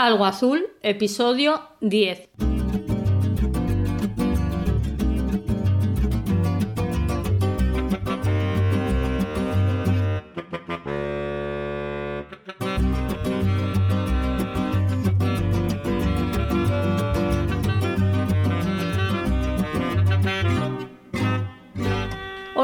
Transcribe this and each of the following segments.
Algo Azul, episodio 10.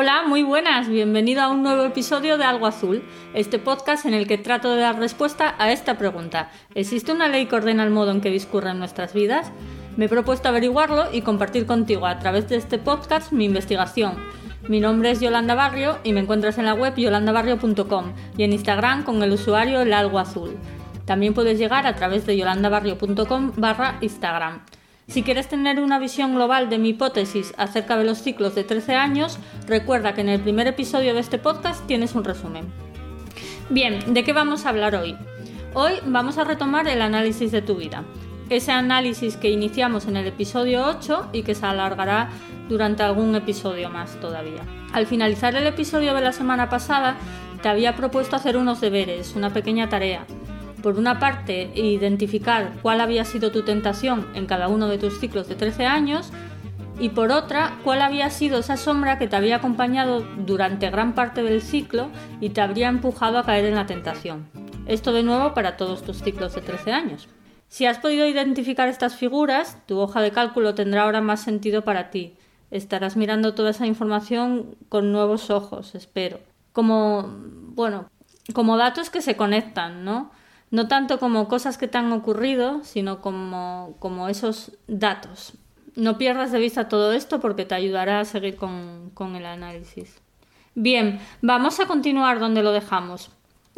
Hola, muy buenas, bienvenido a un nuevo episodio de Algo Azul, este podcast en el que trato de dar respuesta a esta pregunta. ¿Existe una ley que ordena el modo en que discurren nuestras vidas? Me he propuesto averiguarlo y compartir contigo a través de este podcast mi investigación. Mi nombre es Yolanda Barrio y me encuentras en la web yolandabarrio.com y en Instagram con el usuario El Algo Azul. También puedes llegar a través de yolandabarrio.com barra Instagram. Si quieres tener una visión global de mi hipótesis acerca de los ciclos de 13 años, recuerda que en el primer episodio de este podcast tienes un resumen. Bien, ¿de qué vamos a hablar hoy? Hoy vamos a retomar el análisis de tu vida. Ese análisis que iniciamos en el episodio 8 y que se alargará durante algún episodio más todavía. Al finalizar el episodio de la semana pasada, te había propuesto hacer unos deberes, una pequeña tarea por una parte, identificar cuál había sido tu tentación en cada uno de tus ciclos de 13 años y por otra, cuál había sido esa sombra que te había acompañado durante gran parte del ciclo y te habría empujado a caer en la tentación. Esto de nuevo para todos tus ciclos de 13 años. Si has podido identificar estas figuras, tu hoja de cálculo tendrá ahora más sentido para ti. Estarás mirando toda esa información con nuevos ojos, espero. Como, bueno, como datos que se conectan, ¿no? No tanto como cosas que te han ocurrido, sino como, como esos datos. No pierdas de vista todo esto porque te ayudará a seguir con, con el análisis. Bien, vamos a continuar donde lo dejamos.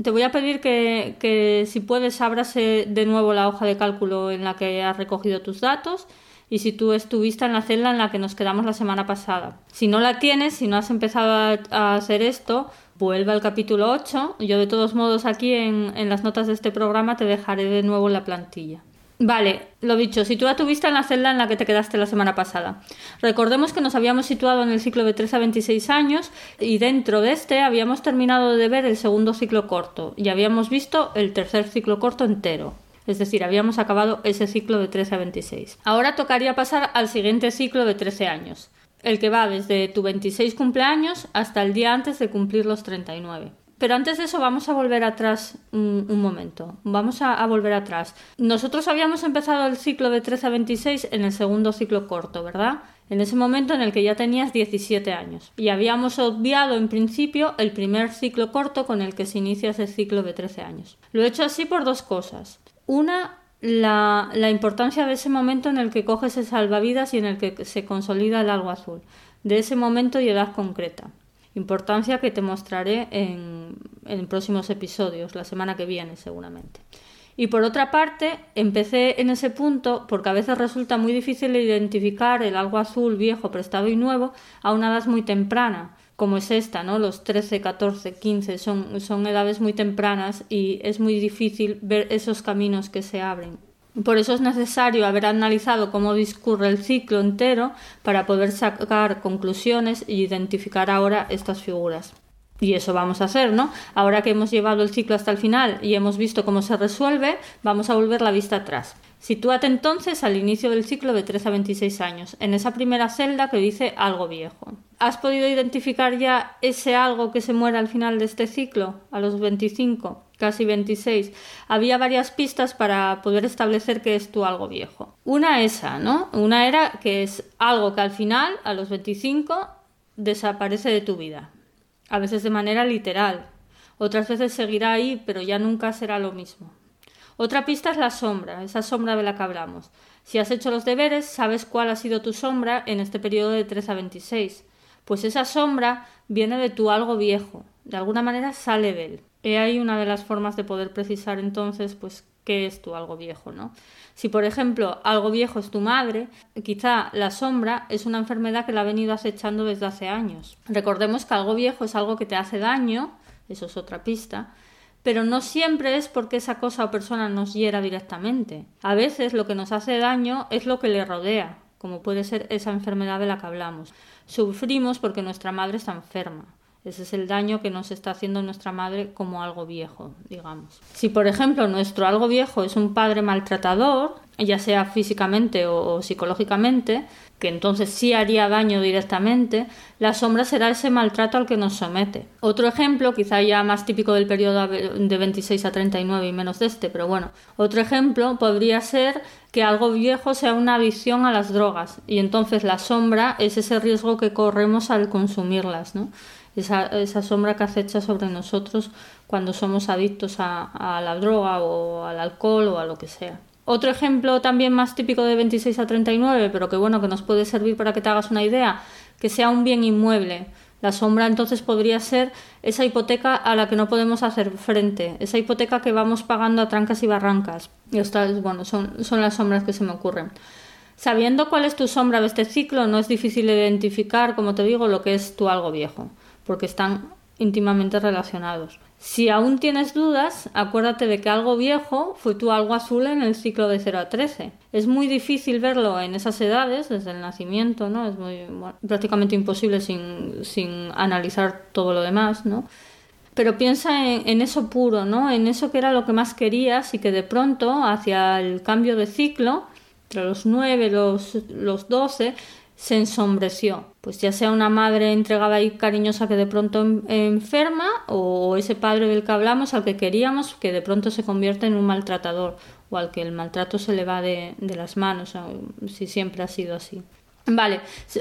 Te voy a pedir que, que si puedes abras de nuevo la hoja de cálculo en la que has recogido tus datos y si tú estuviste en la celda en la que nos quedamos la semana pasada. Si no la tienes, si no has empezado a hacer esto, vuelve al capítulo 8. Yo de todos modos aquí en, en, las notas de este programa te dejaré de nuevo la plantilla. Vale, lo dicho, sitúa tu vista en la celda en la que te quedaste la semana pasada. Recordemos que nos habíamos situado en el ciclo de 3 a 26 años y dentro de este habíamos terminado de ver el segundo ciclo corto y habíamos visto el tercer ciclo corto entero. Es decir, habíamos acabado ese ciclo de 13 a 26. Ahora tocaría pasar al siguiente ciclo de 13 años, el que va desde tu 26 cumpleaños hasta el día antes de cumplir los 39. Pero antes de eso vamos a volver atrás un, momento. Vamos a, a, volver atrás. Nosotros habíamos empezado el ciclo de 13 a 26 en el segundo ciclo corto, ¿verdad? En ese momento en el que ya tenías 17 años. Y habíamos obviado en principio el primer ciclo corto con el que se inicia ese ciclo de 13 años. Lo he hecho así por dos cosas. Una, la, importancia de ese momento en el que coges el salvavidas y en el que se consolida el algo azul, de ese momento y edad concreta. Importancia que te mostraré en, en próximos episodios, la semana que viene seguramente. Y por otra parte, empecé en ese punto porque a veces resulta muy difícil identificar el algo azul viejo, prestado y nuevo a una edad muy temprana, como es esta, ¿no? Los 13, 14, 15 son, son edades muy tempranas y es muy difícil ver esos caminos que se abren. Por eso es necesario haber analizado cómo discurre el ciclo entero para poder sacar conclusiones e identificar ahora estas figuras. Y eso vamos a hacer, ¿no? Ahora que hemos llevado el ciclo hasta el final y hemos visto cómo se resuelve, vamos a volver la vista atrás. Sitúate entonces al inicio del ciclo de 13 a 26 años, en esa primera celda que dice algo viejo. ¿Has podido identificar ya ese algo que se muere al final de este ciclo, a los 25, casi 26? Había varias pistas para poder establecer que es tu algo viejo. Una esa, ¿no? Una era que es algo que al final, a los 25, desaparece de tu vida. A veces de manera literal. Otras veces seguirá ahí, pero ya nunca será lo mismo. Otra pista es la sombra, esa sombra de la que hablamos. Si has hecho los deberes, sabes cuál ha sido tu sombra en este periodo de 3 a 26. Pues esa sombra viene de tu algo viejo, de alguna manera sale de él. He ahí una de las formas de poder precisar entonces, pues, qué es tu algo viejo, ¿no? Si, por ejemplo, algo viejo es tu madre, quizá la sombra es una enfermedad que la ha venido acechando desde hace años. Recordemos que algo viejo es algo que te hace daño, eso es otra pista, pero no siempre es porque esa cosa o persona nos hiera directamente. A veces lo que nos hace daño es lo que le rodea, como puede ser esa enfermedad de la que hablamos. Sufrimos porque nuestra madre está enferma. Ese es el daño que nos está haciendo nuestra madre como algo viejo, digamos. Si, por ejemplo, nuestro algo viejo es un padre maltratador, ya sea físicamente o, psicológicamente, que entonces sí haría daño directamente, la sombra será ese maltrato al que nos somete. Otro ejemplo, quizá ya más típico del periodo de 26 a 39 y menos de este, pero bueno, otro ejemplo podría ser que algo viejo sea una adicción a las drogas y entonces la sombra es ese riesgo que corremos al consumirlas, ¿no? Esa, esa sombra que acecha sobre nosotros cuando somos adictos a, a la droga o al alcohol o a lo que sea. Otro ejemplo también más típico de 26 a 39, pero que bueno, que nos puede servir para que te hagas una idea, que sea un bien inmueble. La sombra entonces podría ser esa hipoteca a la que no podemos hacer frente, esa hipoteca que vamos pagando a trancas y barrancas. Y estas, bueno, son, son las sombras que se me ocurren. Sabiendo cuál es tu sombra de este ciclo, no es difícil identificar, como te digo, lo que es tu algo viejo, porque están íntimamente relacionados. Si aún tienes dudas, acuérdate de que algo viejo fue tu algo azul en el ciclo de 0 a 13. Es muy difícil verlo en esas edades, desde el nacimiento, ¿no? Es muy, prácticamente imposible sin, sin, analizar todo lo demás, ¿no? Pero piensa en, eso puro, ¿no? En eso que era lo que más querías y que de pronto, hacia el cambio de ciclo, entre los 9, los, los 12, se ensombreció. Pues ya sea una madre entregada y cariñosa que de pronto enferma o ese padre del que hablamos al que queríamos que de pronto se convierte en un maltratador o al que el maltrato se le va de, de las manos, si siempre ha sido así. Vale,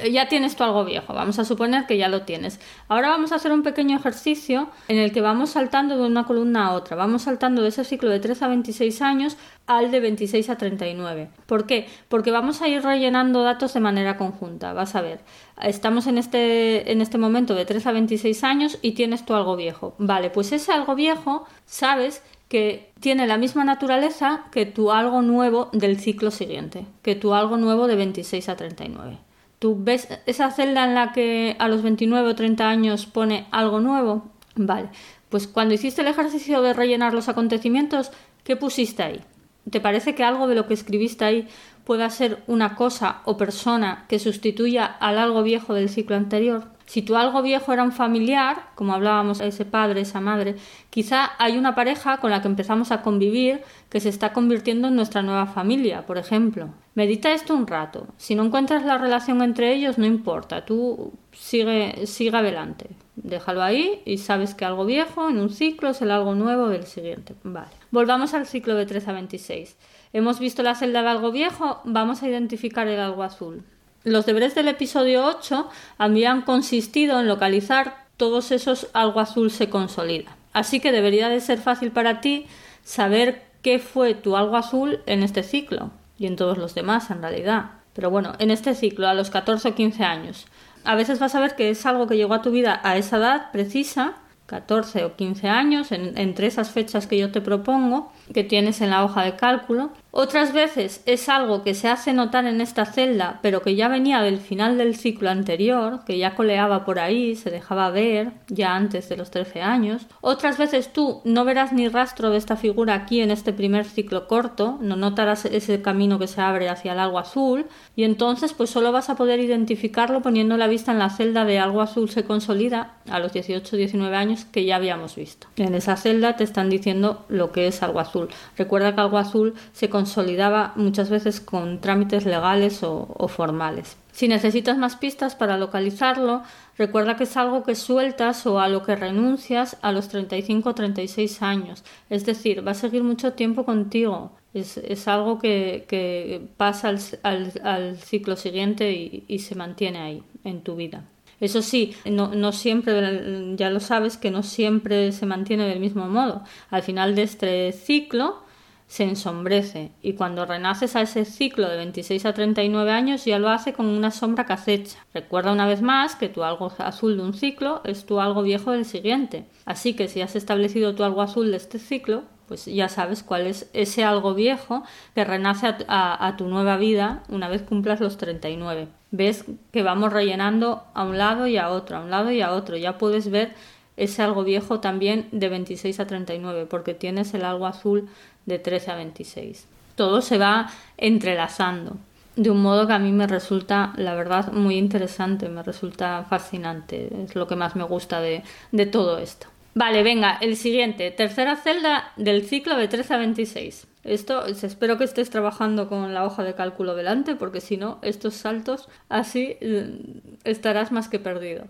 ya tienes tú algo viejo, vamos a suponer que ya lo tienes. Ahora vamos a hacer un pequeño ejercicio en el que vamos saltando de una columna a otra, vamos saltando de ese ciclo de 3 a 26 años al de 26 a 39. ¿Por qué? Porque vamos a ir rellenando datos de manera conjunta, vas a ver. Estamos en este, en este momento de 3 a 26 años y tienes tú algo viejo. Vale, pues ese algo viejo, sabes que tiene la misma naturaleza que tu algo nuevo del ciclo siguiente, que tu algo nuevo de 26 a 39. ¿Tú ves esa celda en la que a los 29 o 30 años pone algo nuevo? Vale, pues cuando hiciste el ejercicio de rellenar los acontecimientos, ¿qué pusiste ahí? ¿Te parece que algo de lo que escribiste ahí pueda ser una cosa o persona que sustituya al algo viejo del ciclo anterior? Si tu algo viejo era un familiar, como hablábamos, ese padre, esa madre, quizá hay una pareja con la que empezamos a convivir que se está convirtiendo en nuestra nueva familia, por ejemplo. Medita esto un rato. Si no encuentras la relación entre ellos, no importa, tú sigue, sigue adelante. Déjalo ahí y sabes que algo viejo en un ciclo es el algo nuevo del siguiente. Vale. Volvamos al ciclo de 3 a 26. Hemos visto la celda de algo viejo, vamos a identificar el algo azul. Los deberes del episodio 8 habían consistido en localizar todos esos algo azul se consolida. Así que debería de ser fácil para ti saber qué fue tu algo azul en este ciclo y en todos los demás en realidad. Pero bueno, en este ciclo, a los 14 o 15 años, a veces vas a ver que es algo que llegó a tu vida a esa edad precisa 14 o 15 años, entre esas fechas que yo te propongo, que tienes en la hoja de cálculo. Otras veces es algo que se hace notar en esta celda, pero que ya venía del final del ciclo anterior, que ya coleaba por ahí, se dejaba ver ya antes de los 13 años. Otras veces tú no verás ni rastro de esta figura aquí en este primer ciclo corto, no notarás ese camino que se abre hacia el algo azul, y entonces pues solo vas a poder identificarlo poniendo la vista en la celda de algo azul se consolida a los 18-19 años que ya habíamos visto. En esa celda te están diciendo lo que es algo azul. Recuerda que algo azul se consolidaba muchas veces con trámites legales o, formales. Si necesitas más pistas para localizarlo, recuerda que es algo que sueltas o a lo que renuncias a los 35 o 36 años. Es decir, va a seguir mucho tiempo contigo. Es, algo que, pasa al, ciclo siguiente y, se mantiene ahí en tu vida. Eso sí, no, siempre, ya lo sabes, que no siempre se mantiene del mismo modo. Al final de este ciclo se ensombrece y cuando renaces a ese ciclo de 26 a 39 años ya lo hace con una sombra que acecha. Recuerda una vez más que tu algo azul de un ciclo es tu algo viejo del siguiente. Así que si has establecido tu algo azul de este ciclo, pues ya sabes cuál es ese algo viejo que renace a, tu nueva vida una vez cumplas los 39 ves que vamos rellenando a un lado y a otro, a un lado y a otro. Ya puedes ver ese algo viejo también de 26 a 39, porque tienes el algo azul de 13 a 26. Todo se va entrelazando. de un modo que a mí me resulta, la verdad, muy interesante, me resulta fascinante, es lo que más me gusta de, de todo esto. Vale, venga, el siguiente, tercera celda del ciclo de 13 a 26. Esto, espero que estés trabajando con la hoja de cálculo delante, porque si no, estos saltos así mm, estarás más que perdido.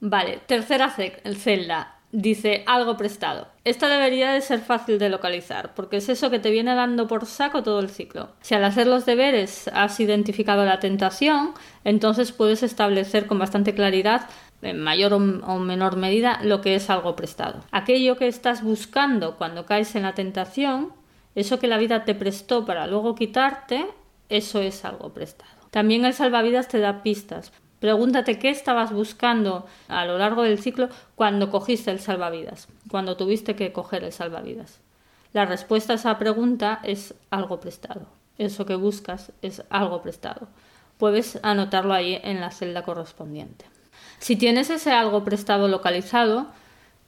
Vale, tercera celda, dice algo prestado. Esta debería de ser fácil de localizar, porque es eso que te viene dando por saco todo el ciclo. Si al hacer los deberes has identificado la tentación, entonces puedes establecer con bastante claridad en mayor o menor medida lo que es algo prestado. Aquello que estás buscando cuando caes en la tentación, eso que la vida te prestó para luego quitarte, eso es algo prestado. También el salvavidas te da pistas. Pregúntate qué estabas buscando a lo largo del ciclo cuando cogiste el salvavidas, cuando tuviste que coger el salvavidas. La respuesta a esa pregunta es algo prestado. Eso que buscas es algo prestado. Puedes anotarlo ahí en la celda correspondiente. Si tienes ese algo prestado localizado,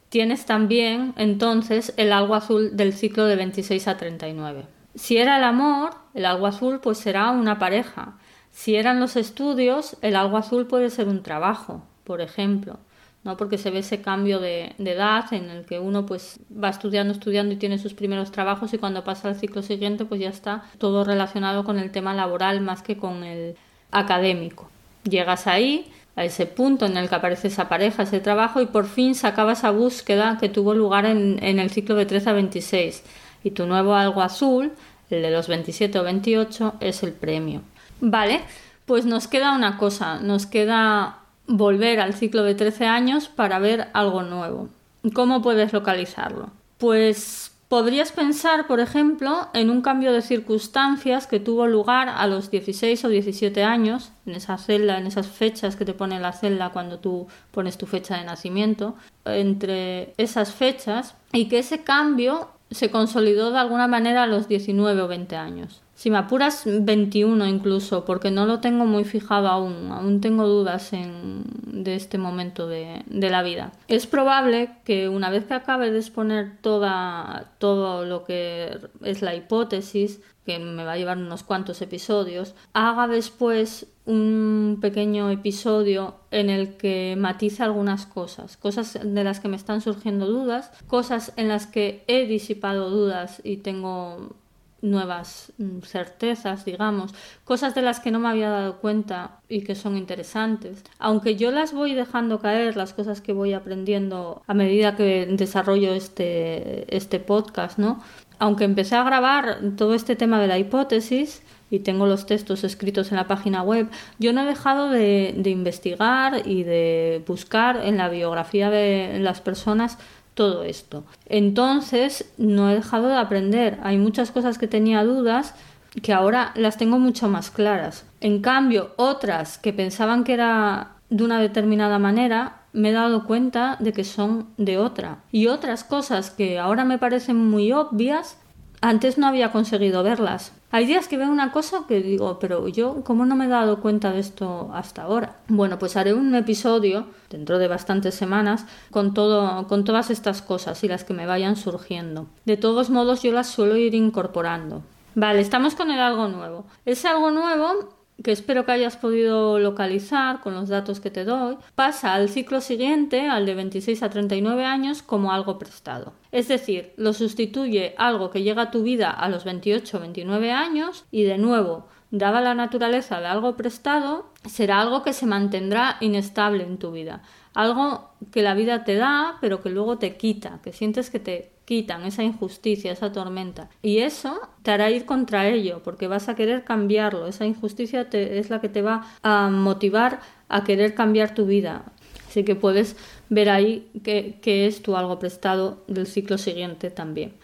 tienes también entonces el algo azul del ciclo de 26 a 39. Si era el amor, el algo azul pues será una pareja. Si eran los estudios, el algo azul puede ser un trabajo, por ejemplo, ¿no? Porque se ve ese cambio de, edad en el que uno pues va estudiando, estudiando y tiene sus primeros trabajos y cuando pasa al ciclo siguiente pues ya está todo relacionado con el tema laboral más que con el académico. Llegas ahí, a ese punto en el que aparece esa pareja, ese trabajo y por fin se esa búsqueda que tuvo lugar en, en el ciclo de 13 a 26 y tu nuevo algo azul, el de los 27 o 28, es el premio. Vale, pues nos queda una cosa, nos queda volver al ciclo de 13 años para ver algo nuevo. ¿Cómo puedes localizarlo? Pues podrías pensar, por ejemplo, en un cambio de circunstancias que tuvo lugar a los 16 o 17 años, en esa celda, en esas fechas que te pone la celda cuando tú pones tu fecha de nacimiento, entre esas fechas, y que ese cambio se consolidó de alguna manera a los 19 o 20 años. Si me apuras 21 incluso, porque no lo tengo muy fijado aún, aún tengo dudas en, de este momento de, de, la vida. Es probable que una vez que acabe de exponer toda, todo lo que es la hipótesis, que me va a llevar unos cuantos episodios, haga después un pequeño episodio en el que matice algunas cosas, cosas de las que me están surgiendo dudas, cosas en las que he disipado dudas y tengo nuevas mm, certezas, digamos, cosas de las que no me había dado cuenta y que son interesantes. Aunque yo las voy dejando caer, las cosas que voy aprendiendo a medida que desarrollo este, este podcast, ¿no? Aunque empecé a grabar todo este tema de la hipótesis, y tengo los textos escritos en la página web, yo no he dejado de, de investigar y de buscar en la biografía de las personas todo esto. Entonces, no he dejado de aprender. Hay muchas cosas que tenía dudas que ahora las tengo mucho más claras. En cambio, otras que pensaban que era de una determinada manera, me he dado cuenta de que son de otra. Y otras cosas que ahora me parecen muy obvias, antes no había conseguido verlas. Hay días que veo una cosa que digo, pero yo, ¿cómo no me he dado cuenta de esto hasta ahora? Bueno, pues haré un episodio dentro de bastantes semanas con todo, con todas estas cosas y las que me vayan surgiendo. De todos modos, yo las suelo ir incorporando. Vale, estamos con el algo nuevo. Ese algo nuevo que espero que hayas podido localizar con los datos que te doy, pasa al ciclo siguiente, al de 26 a 39 años, como algo prestado. Es decir, lo sustituye algo que llega a tu vida a los 28 o 29 años y de nuevo, dada la naturaleza de algo prestado, será algo que se mantendrá inestable en tu vida. Algo que la vida te da, pero que luego te quita, que sientes que te quitan esa injusticia, esa tormenta. Y eso te hará ir contra ello, porque vas a querer cambiarlo. Esa injusticia es la que te va a motivar a querer cambiar tu vida. Así que puedes ver ahí que, es tu algo prestado del ciclo siguiente también.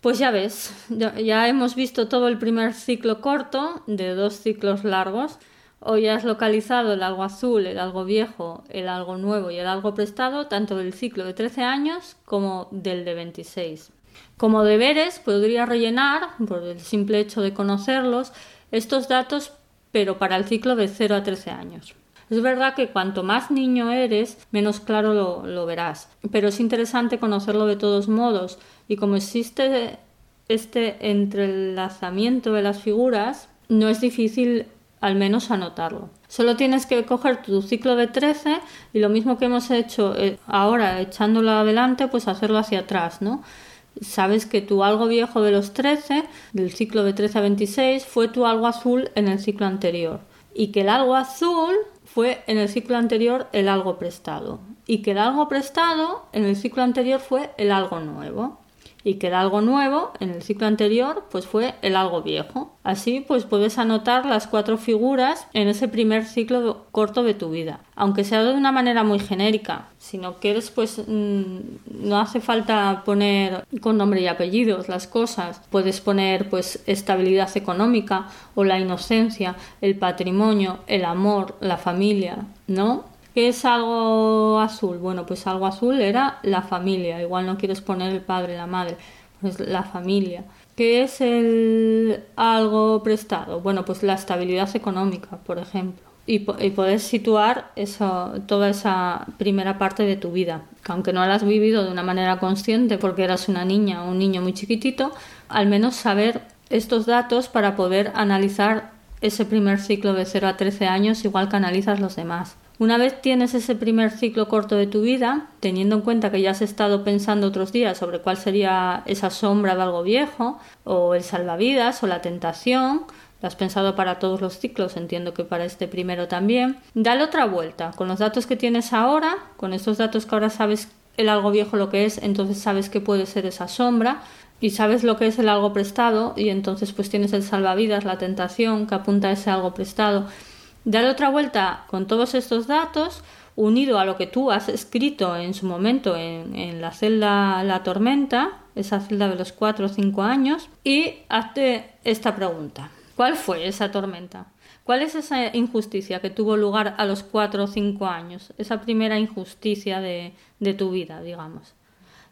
Pues ya ves, ya hemos visto todo el primer ciclo corto de dos ciclos largos. Hoy has localizado el algo azul, el algo viejo, el algo nuevo y el algo prestado, tanto del ciclo de 13 años como del de 26. Como deberes, podría rellenar, por el simple hecho de conocerlos, estos datos, pero para el ciclo de 0 a 13 años. Es verdad que cuanto más niño eres, menos claro lo, lo verás, pero es interesante conocerlo de todos modos, y como existe este entrelazamiento de las figuras, no es difícil al menos anotarlo. Solo tienes que coger tu ciclo de 13 y lo mismo que hemos hecho eh, ahora echándolo adelante, pues hacerlo hacia atrás, ¿no? Sabes que tu algo viejo de los 13, del ciclo de 13 a 26, fue tu algo azul en el ciclo anterior. Y que el algo azul fue en el ciclo anterior el algo prestado. Y que el algo prestado en el ciclo anterior fue el algo nuevo y que el algo nuevo en el ciclo anterior pues fue el algo viejo. Así pues puedes anotar las cuatro figuras en ese primer ciclo corto de tu vida, aunque sea de una manera muy genérica. Si no quieres pues mm, no hace falta poner con nombre y apellidos las cosas. Puedes poner pues estabilidad económica o la inocencia, el patrimonio, el amor, la familia, ¿no? ¿Qué es algo azul? Bueno, pues algo azul era la familia. Igual no quieres poner el padre, la madre, pues la familia. ¿Qué es el algo prestado? Bueno, pues la estabilidad económica, por ejemplo. Y, y poder situar eso, toda esa primera parte de tu vida, que aunque no la has vivido de una manera consciente porque eras una niña o un niño muy chiquitito, al menos saber estos datos para poder analizar ese primer ciclo de 0 a 13 años igual que analizas los demás. Una vez tienes ese primer ciclo corto de tu vida, teniendo en cuenta que ya has estado pensando otros días sobre cuál sería esa sombra de algo viejo, o el salvavidas, o la tentación, lo has pensado para todos los ciclos, entiendo que para este primero también, dale otra vuelta. Con los datos que tienes ahora, con estos datos que ahora sabes el algo viejo lo que es, entonces sabes que puede ser esa sombra, y sabes lo que es el algo prestado, y entonces pues tienes el salvavidas, la tentación que apunta a ese algo prestado Dale otra vuelta con todos estos datos, unido a lo que tú has escrito en su momento en, la celda La Tormenta, esa celda de los 4 o 5 años, y hazte esta pregunta. ¿Cuál fue esa tormenta? ¿Cuál es esa injusticia que tuvo lugar a los 4 o 5 años? Esa primera injusticia de, de tu vida, digamos.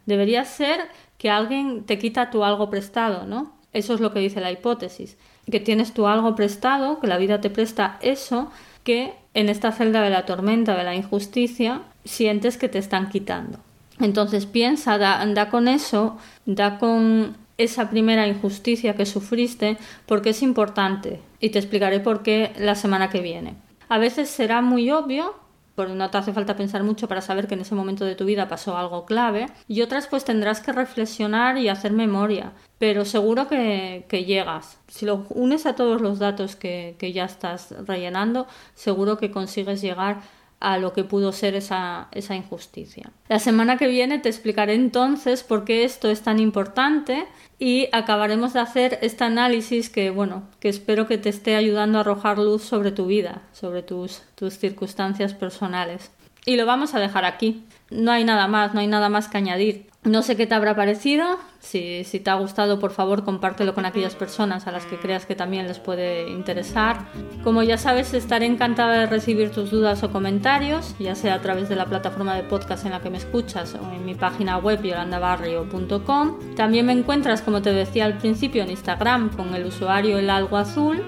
Debería ser que alguien te quita tu algo prestado, ¿no? Eso es lo que dice la hipótesis que tienes tú algo prestado, que la vida te presta eso que en esta celda de la tormenta, de la injusticia, sientes que te están quitando. Entonces piensa, da, con eso, da con esa primera injusticia que sufriste, porque es importante y te explicaré por qué la semana que viene. A veces será muy obvio porque no te hace falta pensar mucho para saber que en ese momento de tu vida pasó algo clave, y otras pues tendrás que reflexionar y hacer memoria, pero seguro que, llegas. Si lo unes a todos los datos que, que ya estás rellenando, seguro que consigues llegar a lo que pudo ser esa, esa injusticia. La semana que viene te explicaré entonces por qué esto es tan importante y acabaremos de hacer este análisis que, bueno, que espero que te esté ayudando a arrojar luz sobre tu vida, sobre tus, tus circunstancias personales. Y lo vamos a dejar aquí. No hay nada más, no hay nada más que añadir. No sé qué te habrá parecido. Si, te ha gustado, por favor, compártelo con aquellas personas a las que creas que también les puede interesar. Como ya sabes, estaré encantada de recibir tus dudas o comentarios, ya sea a través de la plataforma de podcast en la que me escuchas o en mi página web yolandabarrio.com. También me encuentras, como te decía al principio, en Instagram con el usuario el algo azul.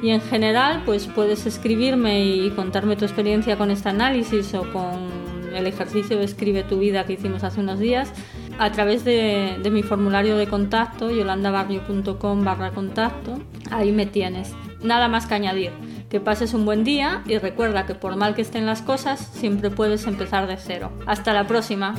Y en general, pues puedes escribirme y contarme tu experiencia con este análisis o con el ejercicio de Escribe tu vida que hicimos hace unos días a través de, mi formulario de contacto, yolandabarrio.com barra contacto. Ahí me tienes. Nada más que añadir. Que pases un buen día y recuerda que por mal que estén las cosas, siempre puedes empezar de cero. Hasta la próxima.